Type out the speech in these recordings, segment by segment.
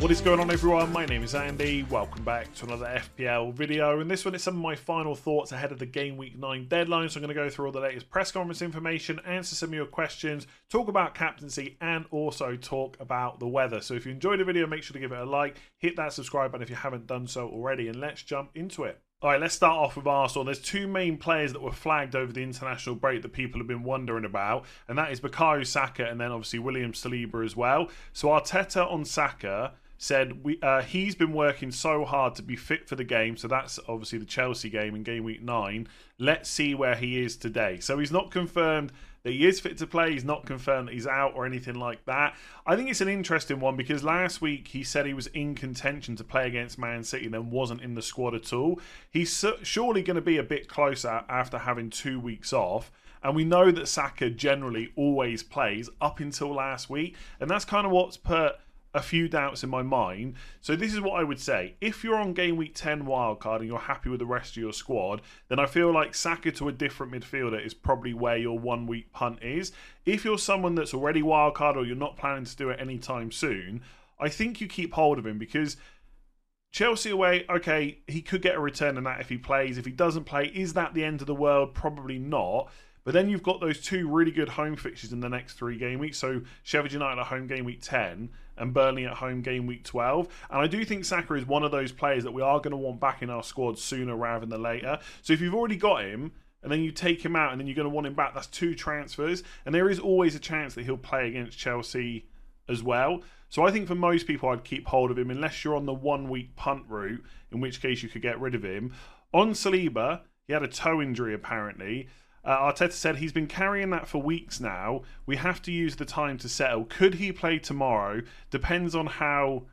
What is going on, everyone? My name is Andy. Welcome back to another FPL video. And this one is some of my final thoughts ahead of the game week 9 deadline. So, I'm going to go through all the latest press conference information, answer some of your questions, talk about captaincy, and also talk about the weather. So, if you enjoyed the video, make sure to give it a like, hit that subscribe button if you haven't done so already, and let's jump into it. All right, let's start off with Arsenal. There's two main players that were flagged over the international break that people have been wondering about, and that is Bukayo Saka and then obviously William Saliba as well. So Arteta on Saka said we uh, he's been working so hard to be fit for the game. So that's obviously the Chelsea game in game week nine. Let's see where he is today. So he's not confirmed that he is fit to play. He's not confirmed that he's out or anything like that. I think it's an interesting one because last week he said he was in contention to play against Man City and then wasn't in the squad at all. He's surely going to be a bit closer after having two weeks off. And we know that Saka generally always plays up until last week. And that's kind of what's put a few doubts in my mind. So this is what I would say. If you're on game week 10 wildcard and you're happy with the rest of your squad, then I feel like Saka to a different midfielder is probably where your one week punt is. If you're someone that's already wildcard or you're not planning to do it anytime soon, I think you keep hold of him because Chelsea away, okay, he could get a return in that if he plays. If he doesn't play, is that the end of the world? Probably not. But then you've got those two really good home fixtures in the next three game weeks. So Sheffield United at home game week 10 and Burnley at home game week 12. And I do think Saka is one of those players that we are going to want back in our squad sooner rather than later. So if you've already got him, and then you take him out and then you're going to want him back, that's two transfers. And there is always a chance that he'll play against Chelsea as well. So I think for most people, I'd keep hold of him unless you're on the one week punt route, in which case you could get rid of him. On Saliba, he had a toe injury apparently. Uh, Arteta said he's been carrying that for weeks now. We have to use the time to settle. Could he play tomorrow? Depends on how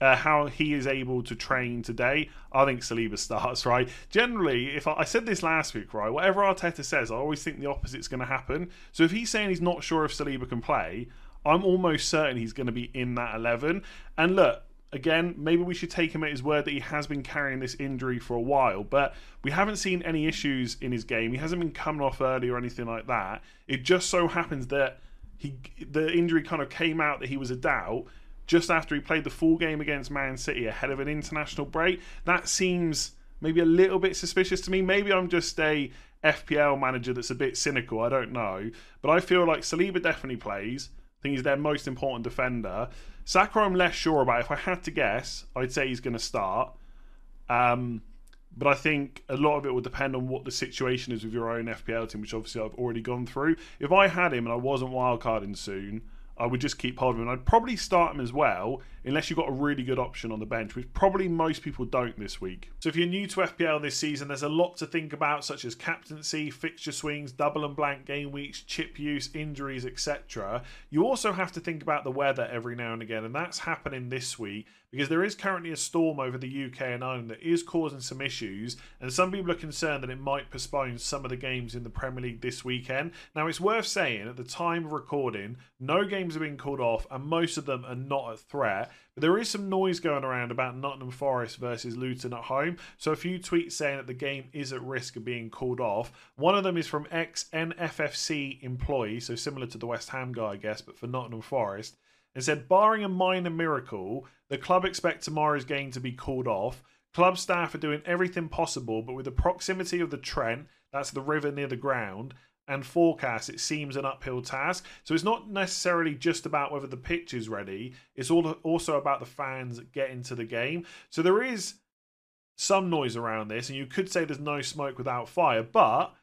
uh, how he is able to train today. I think Saliba starts right. Generally, if I, I, said this last week, right, whatever Arteta says, I always think the opposite's going to happen. So if he's saying he's not sure if Saliba can play, I'm almost certain he's going to be in that eleven. And look, again, maybe we should take him at his word that he has been carrying this injury for a while, but we haven't seen any issues in his game. He hasn't been coming off early or anything like that. It just so happens that he the injury kind of came out that he was a doubt just after he played the full game against Man City ahead of an international break. That seems maybe a little bit suspicious to me. Maybe I'm just a FPL manager that's a bit cynical. I don't know, but I feel like Saliba definitely plays. I think he's their most important defender. Saka, I'm less sure about. If I had to guess, I'd say he's going to start. Um, but I think a lot of it will depend on what the situation is with your own FPL team, which obviously I've already gone through. If I had him and I wasn't wildcarding soon, I would just keep hold of him. I'd probably start him as well, unless you've got a really good option on the bench, which probably most people don't this week. So if you're new to FPL this season, there's a lot to think about, such as captaincy, fixture swings, double and blank game weeks, chip use, injuries, etc. You also have to think about the weather every now and again, and that's happening this week because there is currently a storm over the UK and Ireland that is causing some issues, and some people are concerned that it might postpone some of the games in the Premier League this weekend. Now, it's worth saying at the time of recording, no games have been called off, and most of them are not a threat. But there is some noise going around about Nottingham Forest versus Luton at home. So a few tweets saying that the game is at risk of being called off. One of them is from ex NFFC employee, so similar to the West Ham guy, I guess, but for Nottingham Forest and said, barring a minor miracle, the club expect tomorrow's game to be called off. Club staff are doing everything possible, but with the proximity of the Trent, that's the river near the ground, and forecast, it seems an uphill task. So it's not necessarily just about whether the pitch is ready, it's all also about the fans getting to the game. So there is some noise around this, and you could say there's no smoke without fire, but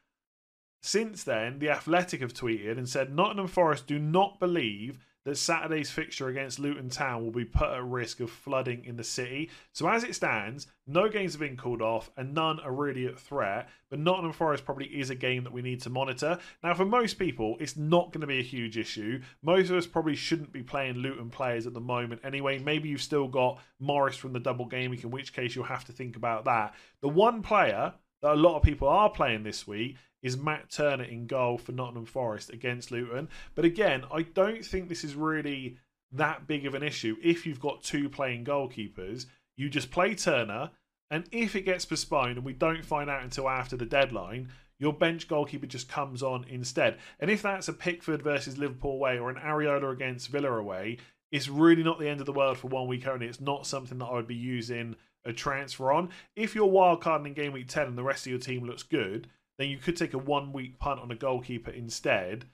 since then, The Athletic have tweeted and said Nottingham Forest do not believe that Saturday's fixture against Luton Town will be put at risk of flooding in the city. So as it stands, no games have been called off and none are really at threat. But Nottingham Forest probably is a game that we need to monitor. Now, for most people, it's not going to be a huge issue. Most of us probably shouldn't be playing Luton players at the moment anyway. Maybe you've still got Morris from the double game in which case you'll have to think about that. The one player that a lot of people are playing this week is Matt Turner in goal for Nottingham Forest against Luton. But again, I don't think this is really that big of an issue. If you've got two playing goalkeepers, you just play Turner, and if it gets postponed and we don't find out until after the deadline, your bench goalkeeper just comes on instead. And if that's a Pickford versus Liverpool away or an Areola against Villa away, it's really not the end of the world for one week only. It's not something that I would be using a transfer on. If you're wildcarding in game week 10 and the rest of your team looks good, then you could take a one week punt on a goalkeeper instead.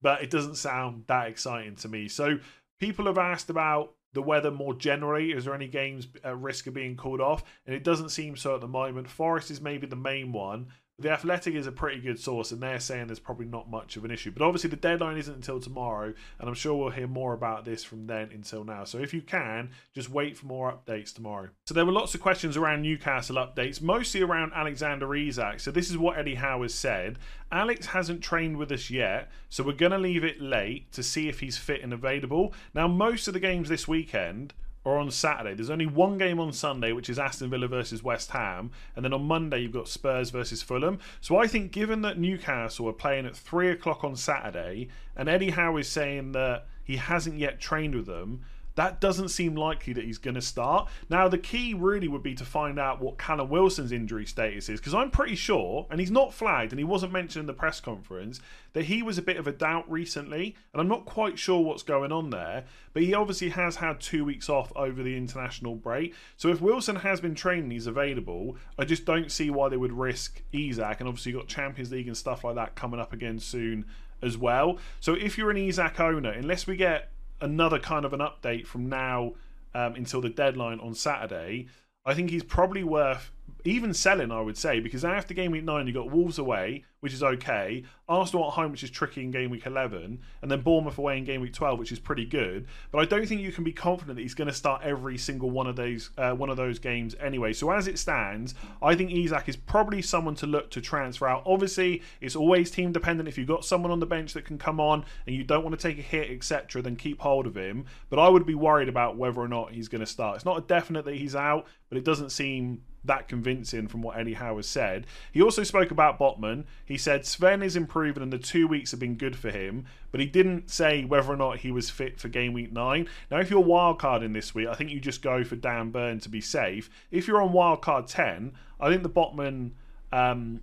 But it doesn't sound that exciting to me. So people have asked about the weather more generally. Is there any games at risk of being called off? And it doesn't seem so at the moment. Forest is maybe the main one. The Athletic is a pretty good source, and they're saying there's probably not much of an issue. But obviously, the deadline isn't until tomorrow, and I'm sure we'll hear more about this from then until now. So if you can, just wait for more updates tomorrow. So there were lots of questions around Newcastle updates, mostly around Alexander Isak. So this is what Eddie Howe has said. Alex hasn't trained with us yet, so we're going to leave it late to see if he's fit and available. Now, most of the games this weekend or on Saturday. There's only one game on Sunday, which is Aston Villa versus West Ham, and then on Monday you've got Spurs versus Fulham. So I think, given that Newcastle are playing at three o'clock on Saturday, and Eddie Howe is saying that he hasn't yet trained with them, that doesn't seem likely that he's going to start. Now, the key really would be to find out what Callum Wilson's injury status is, because I'm pretty sure, and he's not flagged, and he wasn't mentioned in the press conference, that he was a bit of a doubt recently, and I'm not quite sure what's going on there, but he obviously has had two weeks off over the international break. So if Wilson has been training, he's available, I just don't see why they would risk Isak, and obviously you've got Champions League and stuff like that coming up again soon as well. So if you're an Isak owner, unless we get another kind of an update from now um, until the deadline on Saturday, I think he's probably worth even selling, I would say, because after game week nine, you got Wolves away, which is okay, Arsenal at home, which is tricky in game week 11, and then Bournemouth away in game week 12, which is pretty good. But I don't think you can be confident that he's going to start every single one of those uh, one of those games anyway. So as it stands, I think Isak is probably someone to look to transfer out. Obviously, it's always team dependent. If you've got someone on the bench that can come on and you don't want to take a hit, etc., then keep hold of him. But I would be worried about whether or not he's going to start. It's not a definite that he's out, but it doesn't seem that convincing from what Eddie Howe has said. He also spoke about Botman. He said Sven is improving and the two weeks have been good for him, but he didn't say whether or not he was fit for game week nine. Now, if you're wildcarding this week, I think you just go for Dan Burn to be safe. If you're on wildcard 10, I think the Botman um,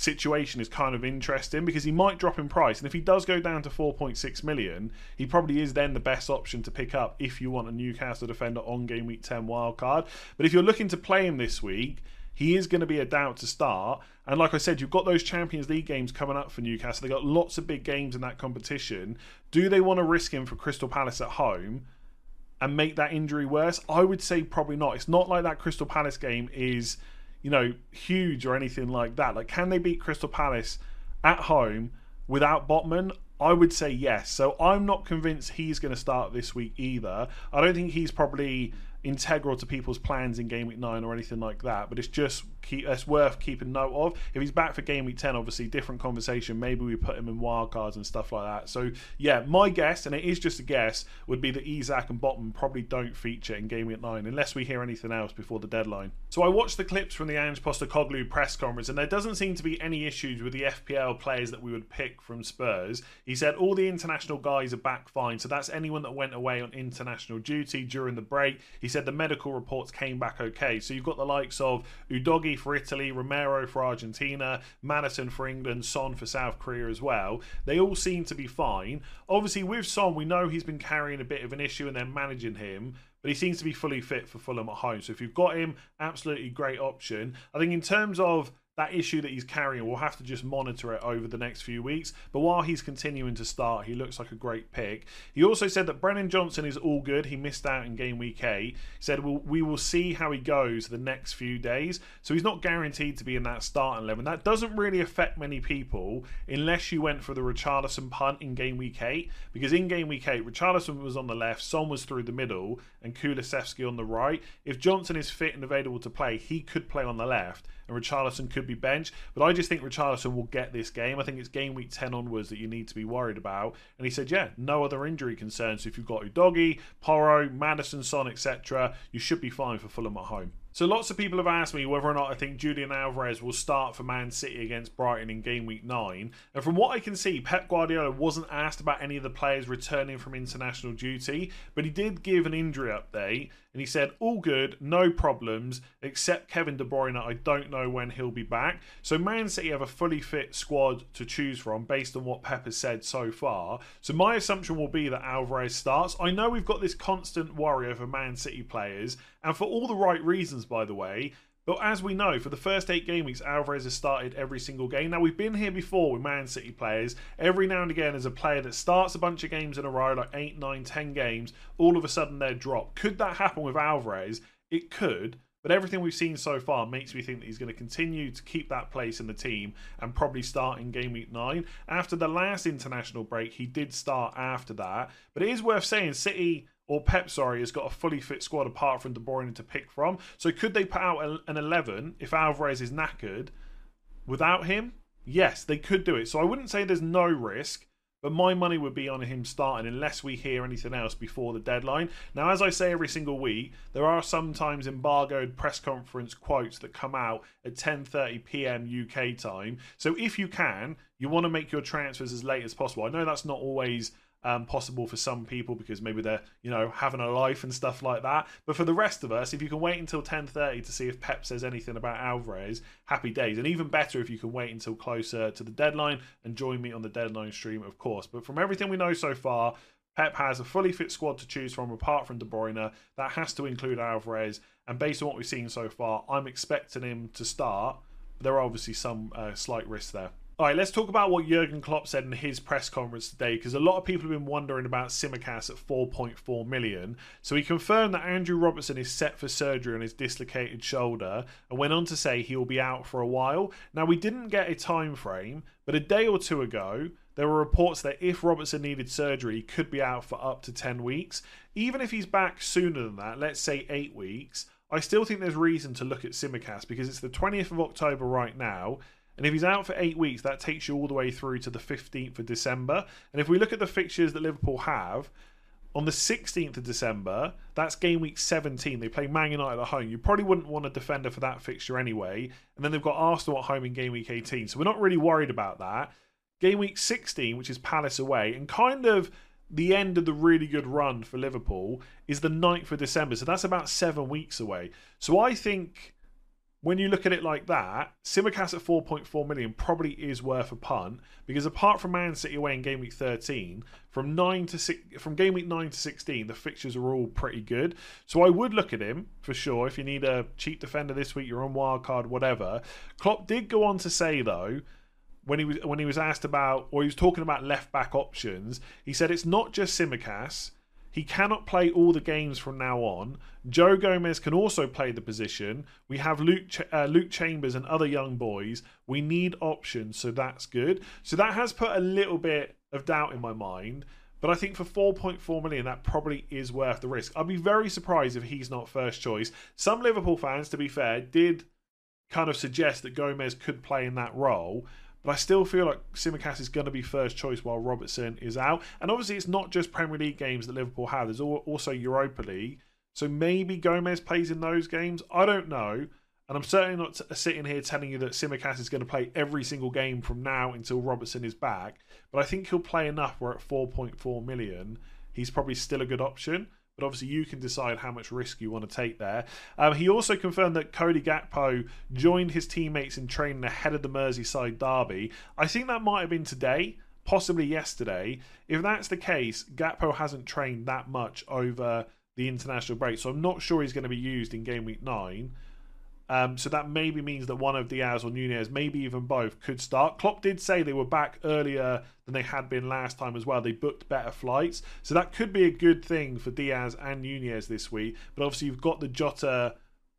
situation is kind of interesting because he might drop in price. And if he does go down to 4.6 million, he probably is then the best option to pick up if you want a Newcastle defender on game week 10 wildcard. But if you're looking to play him this week, he is going to be a doubt to start. And like I said, you've got those Champions League games coming up for Newcastle. They've got lots of big games in that competition. Do they want to risk him for Crystal Palace at home? And make that injury worse? I would say probably not. It's not like that Crystal Palace game is you know, huge or anything like that. Like, can they beat Crystal Palace at home without Botman? I would say yes. So I'm not convinced he's going to start this week either. I don't think he's probably integral to people's plans in game week nine or anything like that. But it's just keep, it's worth keeping note of. If he's back for game week ten, obviously different conversation. Maybe we put him in wildcards and stuff like that. So yeah, my guess, and it is just a guess, would be that Isak and Botman probably don't feature in game week nine unless we hear anything else before the deadline. So I watched the clips from the Ange Postecoglou press conference, and there doesn't seem to be any issues with the FPL players that we would pick from Spurs. He said all the international guys are back fine, so that's anyone that went away on international duty during the break. He said the medical reports came back okay. So you've got the likes of Udogie for Italy, Romero for Argentina, Maddison for England, Son for South Korea as well. They all seem to be fine. Obviously, with Son, we know he's been carrying a bit of an issue and they're managing him but he seems to be fully fit for Fulham at home. So if you've got him, absolutely great option. I think in terms of that issue that he's carrying, we'll have to just monitor it over the next few weeks. But while he's continuing to start, he looks like a great pick. He also said that Brennan Johnson is all good. He missed out in game week eight. He said, well, We will see how he goes the next few days. So he's not guaranteed to be in that starting 11. That doesn't really affect many people unless you went for the Richarlison punt in game week eight. Because in game week eight, Richarlison was on the left, Son was through the middle, and Kulusevski on the right. If Johnson is fit and available to play, he could play on the left and Richarlison could be benched. But I just think Richarlison will get this game. I think it's game week 10 onwards that you need to be worried about. And he said, yeah, no other injury concerns. So if you've got Udogie, Porro, Maddison, Son, etc., you should be fine for Fulham at home. So lots of people have asked me whether or not I think Julian Alvarez will start for Man City against Brighton in game week 9. And from what I can see, Pep Guardiola wasn't asked about any of the players returning from international duty, but he did give an injury update and he said all good, no problems, except Kevin De Bruyne. I don't know when he'll be back. So Man City have a fully fit squad to choose from based on what Pep has said so far. So my assumption will be that Alvarez starts. I know we've got this constant worry over Man City players, and for all the right reasons, by the way. But as we know, for the first eight game weeks, Alvarez has started every single game. Now, we've been here before with Man City players. Every now and again, as a player that starts a bunch of games in a row, like eight, nine, ten games, all of a sudden they're dropped. Could that happen with Alvarez? It could. But everything we've seen so far makes me think that he's going to continue to keep that place in the team and probably start in game week nine. After the last international break, he did start after that. But it is worth saying City or Pep, sorry, has got a fully fit squad apart from De Bruyne to pick from. So could they put out an 11 if Alvarez is knackered without him? Yes, they could do it. So I wouldn't say there's no risk, but my money would be on him starting unless we hear anything else before the deadline. Now, as I say every single week, there are sometimes embargoed press conference quotes that come out at 10:30 p.m. UK time. So if you can, you want to make your transfers as late as possible. I know that's not always um, possible for some people because maybe they're you know having a life and stuff like that. But for the rest of us, if you can wait until 10:30 to see if Pep says anything about Alvarez, happy days. And even better if you can wait until closer to the deadline and join me on the deadline stream, of course. But from everything we know so far. Pep has a fully fit squad to choose from apart from De Bruyne. That has to include Alvarez. And based on what we've seen so far, I'm expecting him to start. There are obviously some uh, slight risks there. All right, let's talk about what Jurgen Klopp said in his press conference today because a lot of people have been wondering about Tsimikas at 4.4 million. So he confirmed that Andrew Robertson is set for surgery on his dislocated shoulder and went on to say he will be out for a while. Now we didn't get a time frame, but a day or two ago there were reports that if Robertson needed surgery, he could be out for up to 10 weeks. Even if he's back sooner than that, let's say 8 weeks, I still think there's reason to look at Tsimikas because it's the 20th of October right now and if he's out for eight weeks, that takes you all the way through to the 15th of December. And if we look at the fixtures that Liverpool have, on the 16th of December, that's game week 17. They play Man United at home. You probably wouldn't want a defender for that fixture anyway. And then they've got Arsenal at home in game week 18. So we're not really worried about that. Game week 16, which is Palace away, and kind of the end of the really good run for Liverpool is the 9th of December. So that's about seven weeks away. So I think when you look at it like that, Tsimikas at 4.4 million probably is worth a punt because apart from Man City away in game week 13, from nine to six, from game week 9 to 16, the fixtures are all pretty good. So I would look at him for sure if you need a cheap defender this week, you're on wild card, whatever. Klopp did go on to say though when he was when he was asked about or he was talking about left back options, he said it's not just Tsimikas he cannot play all the games from now on. Joe Gomez can also play the position. We have Luke Ch- uh, Luke Chambers and other young boys. We need options, so that's good. So that has put a little bit of doubt in my mind. But I think for 4.4 million, that probably is worth the risk. I'd be very surprised if he's not first choice. Some Liverpool fans, to be fair, did kind of suggest that Gomez could play in that role. But I still feel like Tsimikas is going to be first choice while Robertson is out. And obviously, it's not just Premier League games that Liverpool have, there's also Europa League. So maybe Gomez plays in those games. I don't know. And I'm certainly not sitting here telling you that Tsimikas is going to play every single game from now until Robertson is back. But I think he'll play enough where at 4.4 million, he's probably still a good option but obviously you can decide how much risk you want to take there. Um, he also confirmed that Cody Gakpo joined his teammates in training ahead of the Merseyside derby. I think that might have been today, possibly yesterday. If that's the case, Gakpo hasn't trained that much over the international break, so I'm not sure he's going to be used in game week nine. Um, so that maybe means that one of Diaz or Nunez, maybe even both, could start. Klopp did say they were back earlier than they had been last time as well. They booked better flights. So that could be a good thing for Diaz and Nunez this week. But obviously, you've got the Jota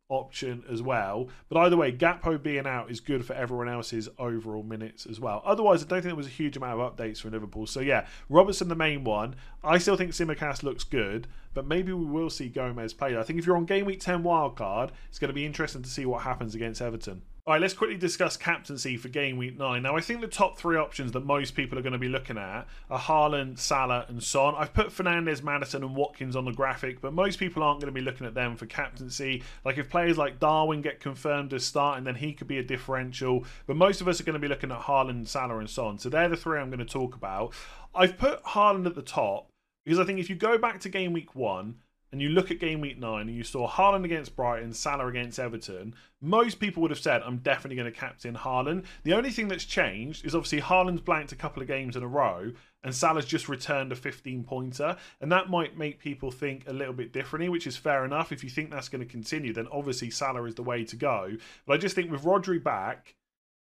option as well. But either way, Gakpo being out is good for everyone else's overall minutes as well. Otherwise, I don't think there was a huge amount of updates for Liverpool. So yeah, Robertson the main one. I still think Tsimikas looks good, but maybe we will see Gomez played. I think if you're on game week 10 wildcard, it's going to be interesting to see what happens against Everton. All right, let's quickly discuss captaincy for game week nine. Now, I think the top three options that most people are going to be looking at are Haaland, Salah, and Son. I've put Fernandes, Maddison, and Watkins on the graphic, but most people aren't going to be looking at them for captaincy. Like, if players like Darwin get confirmed as starting, then he could be a differential. But most of us are going to be looking at Haaland, Salah, and Son. So they're the three I'm going to talk about. I've put Haaland at the top because I think if you go back to game week one, and you look at game week nine and you saw Haaland against Brighton, Salah against Everton, most people would have said, I'm definitely going to captain Haaland. The only thing that's changed is obviously Haaland's blanked a couple of games in a row and Salah's just returned a 15 pointer. And that might make people think a little bit differently, which is fair enough. If you think that's going to continue, then obviously Salah is the way to go. But I just think with Rodri back,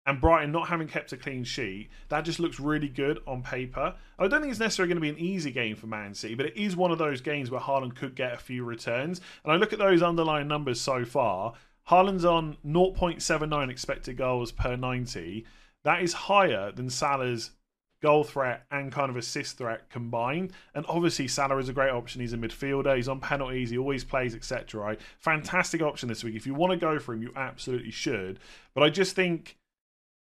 and Brighton not having kept a clean sheet, that just looks really good on paper. I don't think it's necessarily going to be an easy game for Man City, but it is one of those games where Haaland could get a few returns. And I look at those underlying numbers so far. Haaland's on 0.79 expected goals per 90. That is higher than Salah's goal threat and kind of assist threat combined. And obviously, Salah is a great option. He's a midfielder. He's on penalties. He always plays, etc. Right? Fantastic option this week. If you want to go for him, you absolutely should. But I just think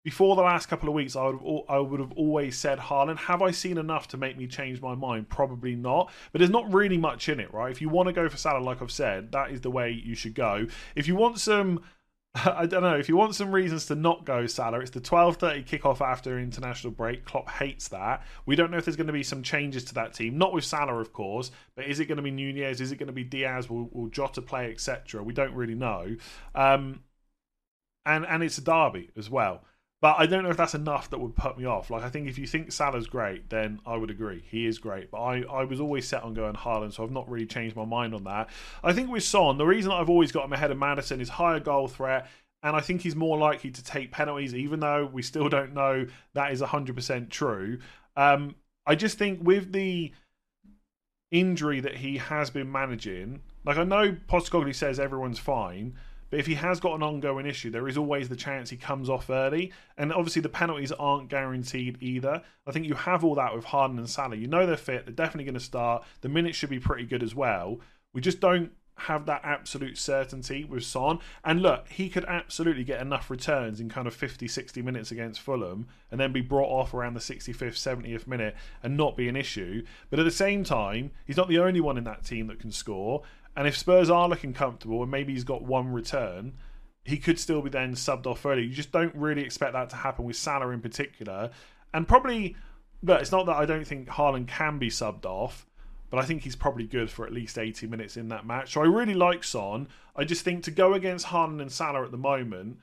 before the last couple of weeks, I would have, I would have always said Haaland. Have I seen enough to make me change my mind? Probably not. But there's not really much in it, right? If you want to go for Salah, like I've said, that is the way you should go. If you want some, I don't know, if you want some reasons to not go Salah, it's the 12:30 kickoff after international break. Klopp hates that. We don't know if there's going to be some changes to that team. Not with Salah, of course, but is it going to be Nunez? Is it going to be Diaz? Will, will Jota play, etc.? We don't really know. Um, and and it's a derby as well. But I don't know if that's enough that would put me off. Like I think if you think Salah's great, then I would agree. He is great. But I, I was always set on going Haaland, so I've not really changed my mind on that. I think with Son, the reason I've always got him ahead of Maddison is higher goal threat. And I think he's more likely to take penalties, even though we still don't know that is 100% true. Um, I just think with the injury that he has been managing, like I know Postecoglou says everyone's fine, but if he has got an ongoing issue, there is always the chance he comes off early. And obviously, the penalties aren't guaranteed either. I think you have all that with Haaland and Salah. You know they're fit, they're definitely going to start. The minutes should be pretty good as well. We just don't have that absolute certainty with Son. And look, he could absolutely get enough returns in kind of 50, 60 minutes against Fulham and then be brought off around the 65th, 70th minute and not be an issue. But at the same time, he's not the only one in that team that can score. And if Spurs are looking comfortable and maybe he's got one return, he could still be then subbed off early. You just don't really expect that to happen with Salah in particular. And probably, but it's not that I don't think Haaland can be subbed off, but I think he's probably good for at least 80 minutes in that match. So I really like Son. I just think to go against Haaland and Salah at the moment,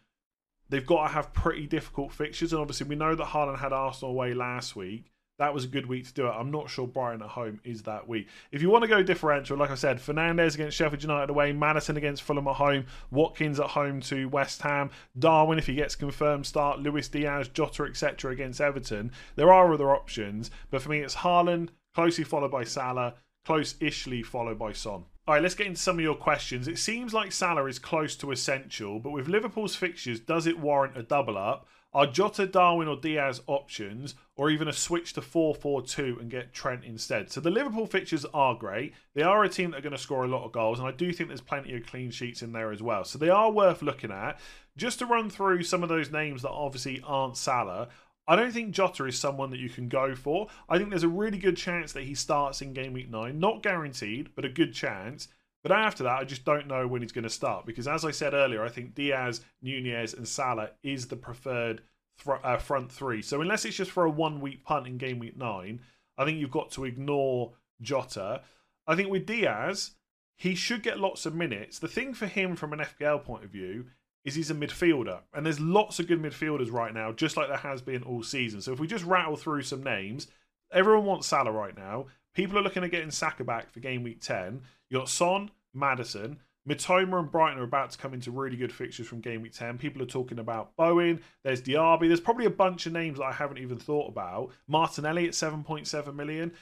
they've got to have pretty difficult fixtures. And obviously, we know that Haaland had Arsenal away last week that was a good week to do it. I'm not sure Brighton at home is that week. If you want to go differential, like I said, Fernandes against Sheffield United away, Maddison against Fulham at home, Watkins at home to West Ham, Darwin if he gets confirmed start, Luis Diaz, Jota, etc. against Everton. There are other options, but for me it's Haaland, closely followed by Salah, close-ishly followed by Son. All right, let's get into some of your questions. It seems like Salah is close to essential, but with Liverpool's fixtures, does it warrant a double up? Are Jota, Darwin, or Diaz options, or even a switch to 4 4 2 and get Trent instead? So the Liverpool fixtures are great. They are a team that are going to score a lot of goals, and I do think there's plenty of clean sheets in there as well. So they are worth looking at. Just to run through some of those names that obviously aren't Salah, I don't think Jota is someone that you can go for. I think there's a really good chance that he starts in game week 9. Not guaranteed, but a good chance. But after that, I just don't know when he's going to start because, as I said earlier, I think Diaz, Nunez, and Salah is the preferred uh, front three. So unless it's just for a one week punt in game week nine, I think you've got to ignore Jota. I think with Diaz, he should get lots of minutes. The thing for him from an FPL point of view is he's a midfielder, and there's lots of good midfielders right now, just like there has been all season. So if we just rattle through some names, everyone wants Salah right now. People are looking at getting Saka back for game week 10. You got Son, Maddison, Mitoma and Brighton are about to come into really good fixtures from game week 10. People are talking about Bowen. There's Diaby. There's probably a bunch of names that I haven't even thought about. Martinelli at 7.7 million.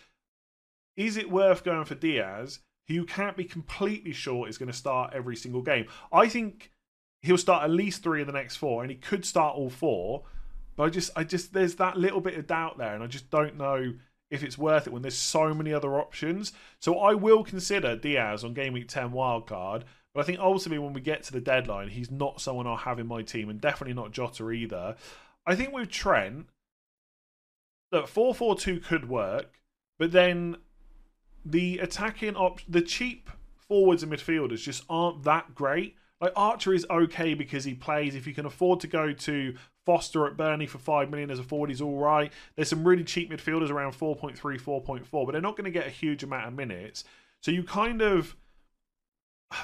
Is it worth going for Diaz, who you can't be completely sure is going to start every single game? I think he'll start at least three of the next four, and he could start all four. But I just, I just, there's that little bit of doubt there, and I just don't know if it's worth it when there's so many other options. So I will consider Diaz on game week 10 wildcard. But I think ultimately when we get to the deadline, he's not someone I'll have in my team, and definitely not Jota either. I think with Trent, look, 4 4 2 could work, but then the attacking option, the cheap forwards and midfielders just aren't that great. Like Archer is okay because he plays. If you can afford to go to Foster at Burnley for five million as a forward, is all right. There's some really cheap midfielders around 4.3, 4.4, but they're not going to get a huge amount of minutes. So you kind of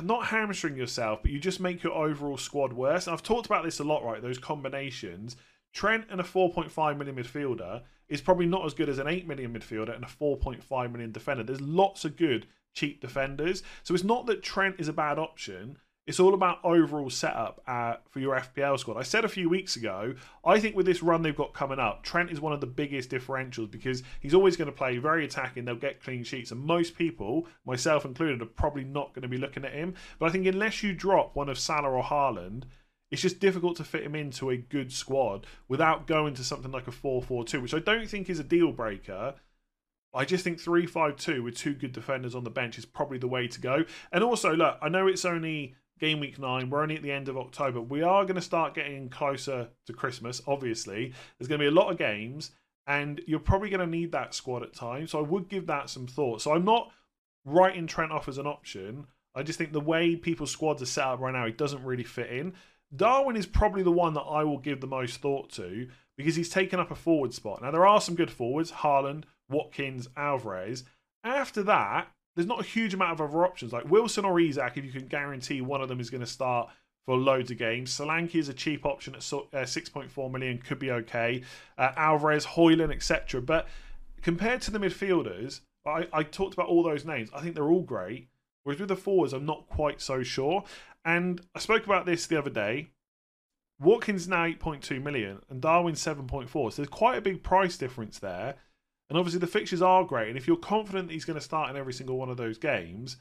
not hamstring yourself, but you just make your overall squad worse. And I've talked about this a lot, right? Those combinations. Trent and a 4.5 million midfielder is probably not as good as an 8 million midfielder and a 4.5 million defender. There's lots of good cheap defenders. So it's not that Trent is a bad option. It's all about overall setup uh, for your FPL squad. I said a few weeks ago, I think with this run they've got coming up, Trent is one of the biggest differentials because he's always going to play very attacking. They'll get clean sheets, and most people, myself included, are probably not going to be looking at him. But I think unless you drop one of Salah or Haaland, it's just difficult to fit him into a good squad without going to something like a 4 4 2, which I don't think is a deal breaker. I just think 3 5 2 with two good defenders on the bench is probably the way to go. And also, look, I know it's only game week nine. We're only at the end of October. We are going to start getting closer to Christmas, obviously. There's going to be a lot of games, and you're probably going to need that squad at times. So I would give that some thought. So I'm not writing Trent off as an option. I just think the way people's squads are set up right now, it doesn't really fit in. Darwin is probably the one that I will give the most thought to because he's taken up a forward spot. Now, there are some good forwards Haaland, Watkins, Alvarez. After that, there's not a huge amount of other options like Wilson or Isak if you can guarantee one of them is going to start for loads of games. Solanke is a cheap option at uh, 6.4 million, could be okay. Uh, Alvarez, Højlund, etc. But compared to the midfielders, I, I talked about all those names. I think they're all great. Whereas with the forwards, I'm not quite so sure. And I spoke about this the other day. Watkins now 8.2 million and Darwin 7.4. So there's quite a big price difference there. And obviously the fixtures are great. And if you're confident he's going to start in every single one of those games,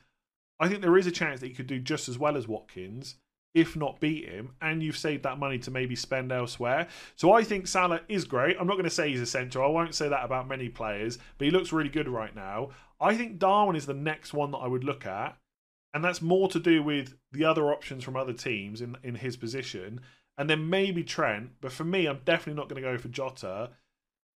I think there is a chance that he could do just as well as Watkins, if not beat him, and you've saved that money to maybe spend elsewhere. So I think Salah is great. I'm not going to say he's essential. I won't say that about many players, but he looks really good right now. I think Darwin is the next one that I would look at. And that's more to do with the other options from other teams in, in his position. And then maybe Trent. But for me, I'm definitely not going to go for Jota.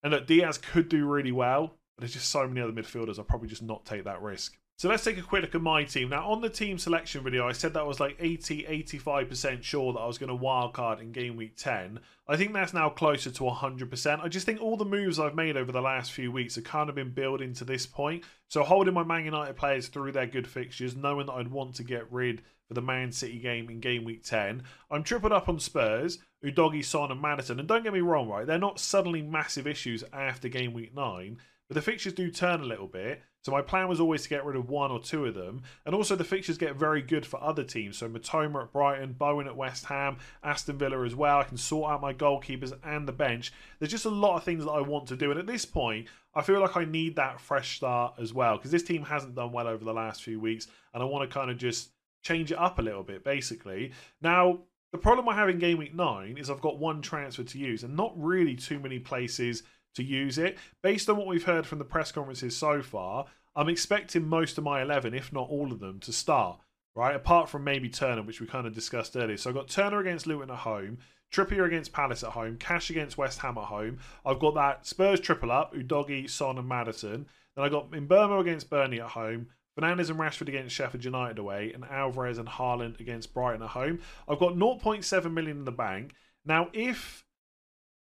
And look, Diaz could do really well, but there's just so many other midfielders. I'll probably just not take that risk. So let's take a quick look at my team. Now, on the team selection video, I said that I was like 80 85% sure that I was going to wildcard in game week 10. I think that's now closer to 100%. I just think all the moves I've made over the last few weeks have kind of been building to this point. So, holding my Man United players through their good fixtures, knowing that I'd want to get rid for the Man City game in game week 10. I'm tripled up on Spurs, Udogie, Son, and Maddison. And don't get me wrong, right? They're not suddenly massive issues after game week 9, but the fixtures do turn a little bit. So my plan was always to get rid of one or two of them. And also the fixtures get very good for other teams. So Mitoma at Brighton, Bowen at West Ham, Aston Villa as well. I can sort out my goalkeepers and the bench. There's just a lot of things that I want to do. And at this point, I feel like I need that fresh start as well. Because this team hasn't done well over the last few weeks. And I want to kind of just change it up a little bit, basically. Now, the problem I have in game week nine is I've got one transfer to use and not really too many places to use it. Based on what we've heard from the press conferences so far, I'm expecting most of my 11, if not all of them, to start, right? Apart from maybe Turner, which we kind of discussed earlier. So I've got Turner against Luton at home, Trippier against Palace at home, Cash against West Ham at home. I've got that Spurs triple up, Udogie, Son, and Maddison. Then I got Mbeumo against Burnley at home, Fernandes and Rashford against Sheffield United away, and Alvarez and Haaland against Brighton at home. I've got 0.7 million in the bank. Now, if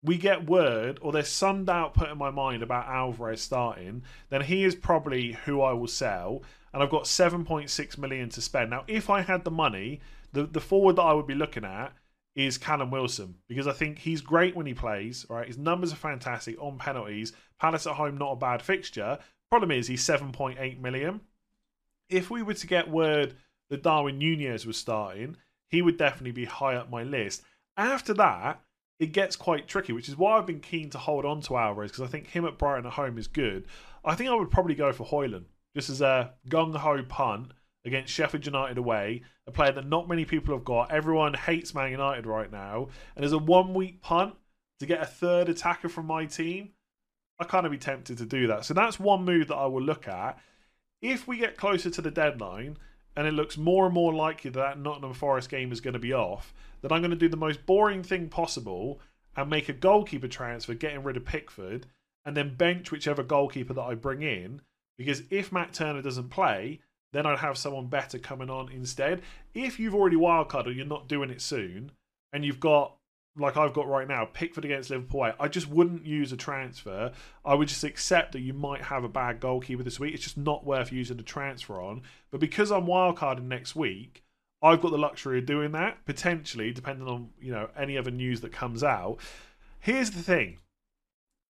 we get word, or there's some doubt put in my mind about Alvarez starting, then he is probably who I will sell. And I've got 7.6 million to spend. Now, if I had the money, the, the forward that I would be looking at is Callum Wilson because I think he's great when he plays. Right, his numbers are fantastic on penalties. Palace at home, not a bad fixture. Problem is, he's 7.8 million. If we were to get word that Darwin Nunez was starting, he would definitely be high up my list. After that, it gets quite tricky, which is why I've been keen to hold on to Alvarez because I think him at Brighton at home is good. I think I would probably go for Højlund just as a gung ho punt against Sheffield United away, a player that not many people have got. Everyone hates Man United right now, and as a one week punt to get a third attacker from my team, I kind of be tempted to do that. So that's one move that I will look at. If we get closer to the deadline and it looks more and more likely that that Nottingham Forest game is going to be off, then I'm going to do the most boring thing possible and make a goalkeeper transfer, getting rid of Pickford, and then bench whichever goalkeeper that I bring in. Because if Matt Turner doesn't play, then I'd have someone better coming on instead. If you've already wildcarded, you're not doing it soon, and you've got like I've got right now, Pickford against Liverpool, I just wouldn't use a transfer. I would just accept that you might have a bad goalkeeper this week. It's just not worth using a transfer on. But because I'm wildcarding next week, I've got the luxury of doing that potentially, depending on you know any other news that comes out. Here's the thing: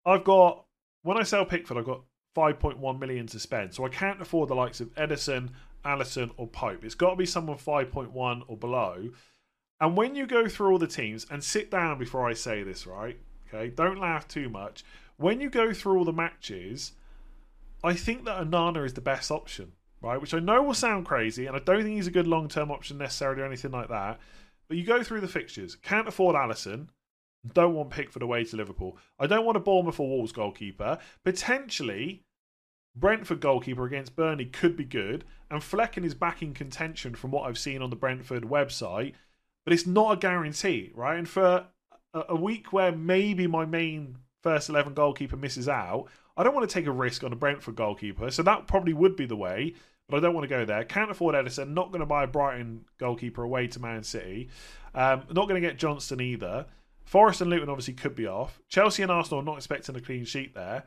I've got when I sell Pickford, I've got 5.1 million to spend, so I can't afford the likes of Ederson, Alisson, or Pope. It's got to be someone 5.1 or below. And when you go through all the teams and sit down before I say this, right? Okay, don't laugh too much. When you go through all the matches, I think that Onana is the best option, right? Which I know will sound crazy, and I don't think he's a good long term option necessarily or anything like that. But you go through the fixtures, can't afford Alisson. don't want Pickford away to Liverpool. I don't want a Bournemouth or Wolves goalkeeper. Potentially, Brentford goalkeeper against Burnley could be good, and Flekken is back in contention from what I've seen on the Brentford website, but it's not a guarantee, right? And for a week where maybe my main first 11 goalkeeper misses out, I don't want to take a risk on a Brentford goalkeeper, so that probably would be the way, but I don't want to go there. Can't afford Ederson. not going to buy a Brighton goalkeeper away to Man City. Um, not going to get Johnstone either. Forest and Luton obviously could be off. Chelsea and Arsenal not expecting a clean sheet there.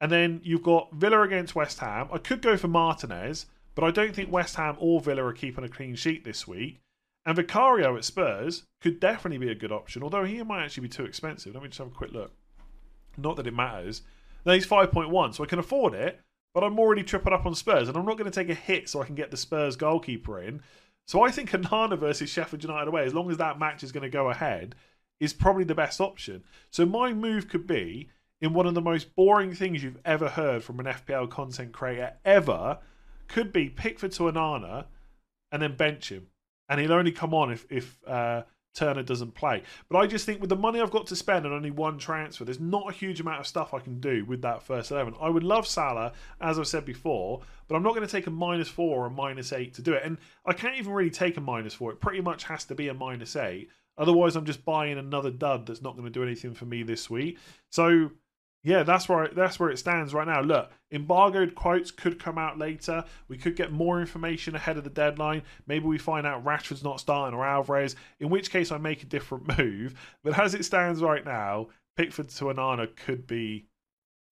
And then you've got Villa against West Ham. I could go for Martinez, but I don't think West Ham or Villa are keeping a clean sheet this week. And Vicario at Spurs could definitely be a good option, although he might actually be too expensive. Let me just have a quick look. Not that it matters. Now he's 5.1, so I can afford it, but I'm already tripping up on Spurs, and I'm not going to take a hit so I can get the Spurs goalkeeper in. So I think Onana versus Sheffield United away, as long as that match is going to go ahead, is probably the best option. So my move could be in one of the most boring things you've ever heard from an FPL content creator ever, could be Pickford to Onana and then bench him. And he'll only come on if, if uh, Turner doesn't play. But I just think with the money I've got to spend and only one transfer, there's not a huge amount of stuff I can do with that first 11. I would love Salah, as I've said before, but I'm not going to take a minus four or a minus eight to do it. And I can't even really take a minus four. It pretty much has to be a minus eight. Otherwise, I'm just buying another dud that's not going to do anything for me this week. So, yeah, that's where that's where it stands right now. Look, embargoed quotes could come out later. We could get more information ahead of the deadline. Maybe we find out Rashford's not starting or Alvarez. In which case, I make a different move. But as it stands right now, Pickford to Onana could be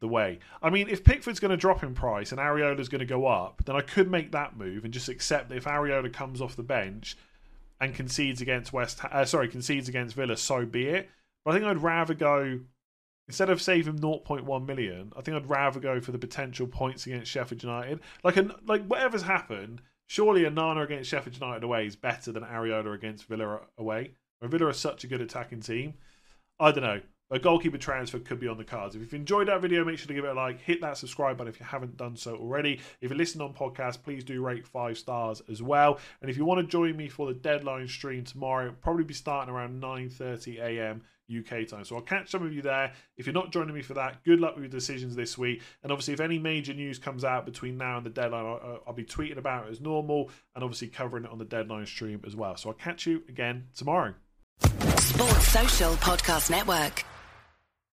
the way. I mean, if Pickford's going to drop in price and Areola's going to go up, then I could make that move and just accept that if Areola comes off the bench, and concedes against West, uh, sorry, concedes against Villa, so be it. But I think I'd rather go instead of saving 0.1 million. I think I'd rather go for the potential points against Sheffield United. Like, like whatever's happened, surely Onana against Sheffield United away is better than Areola against Villa away. Villa are such a good attacking team. I don't know a goalkeeper transfer could be on the cards. If you've enjoyed that video, make sure to give it a like, hit that subscribe button if you haven't done so already. If you're listening on podcast, please do rate five stars as well. And if you want to join me for the deadline stream tomorrow, probably be starting around 9:30 a.m. UK time. So I'll catch some of you there. If you're not joining me for that, good luck with your decisions this week. And obviously, if any major news comes out between now and the deadline, I'll, I'll be tweeting about it as normal and obviously covering it on the deadline stream as well. So I'll catch you again tomorrow. Sports Social Podcast Network.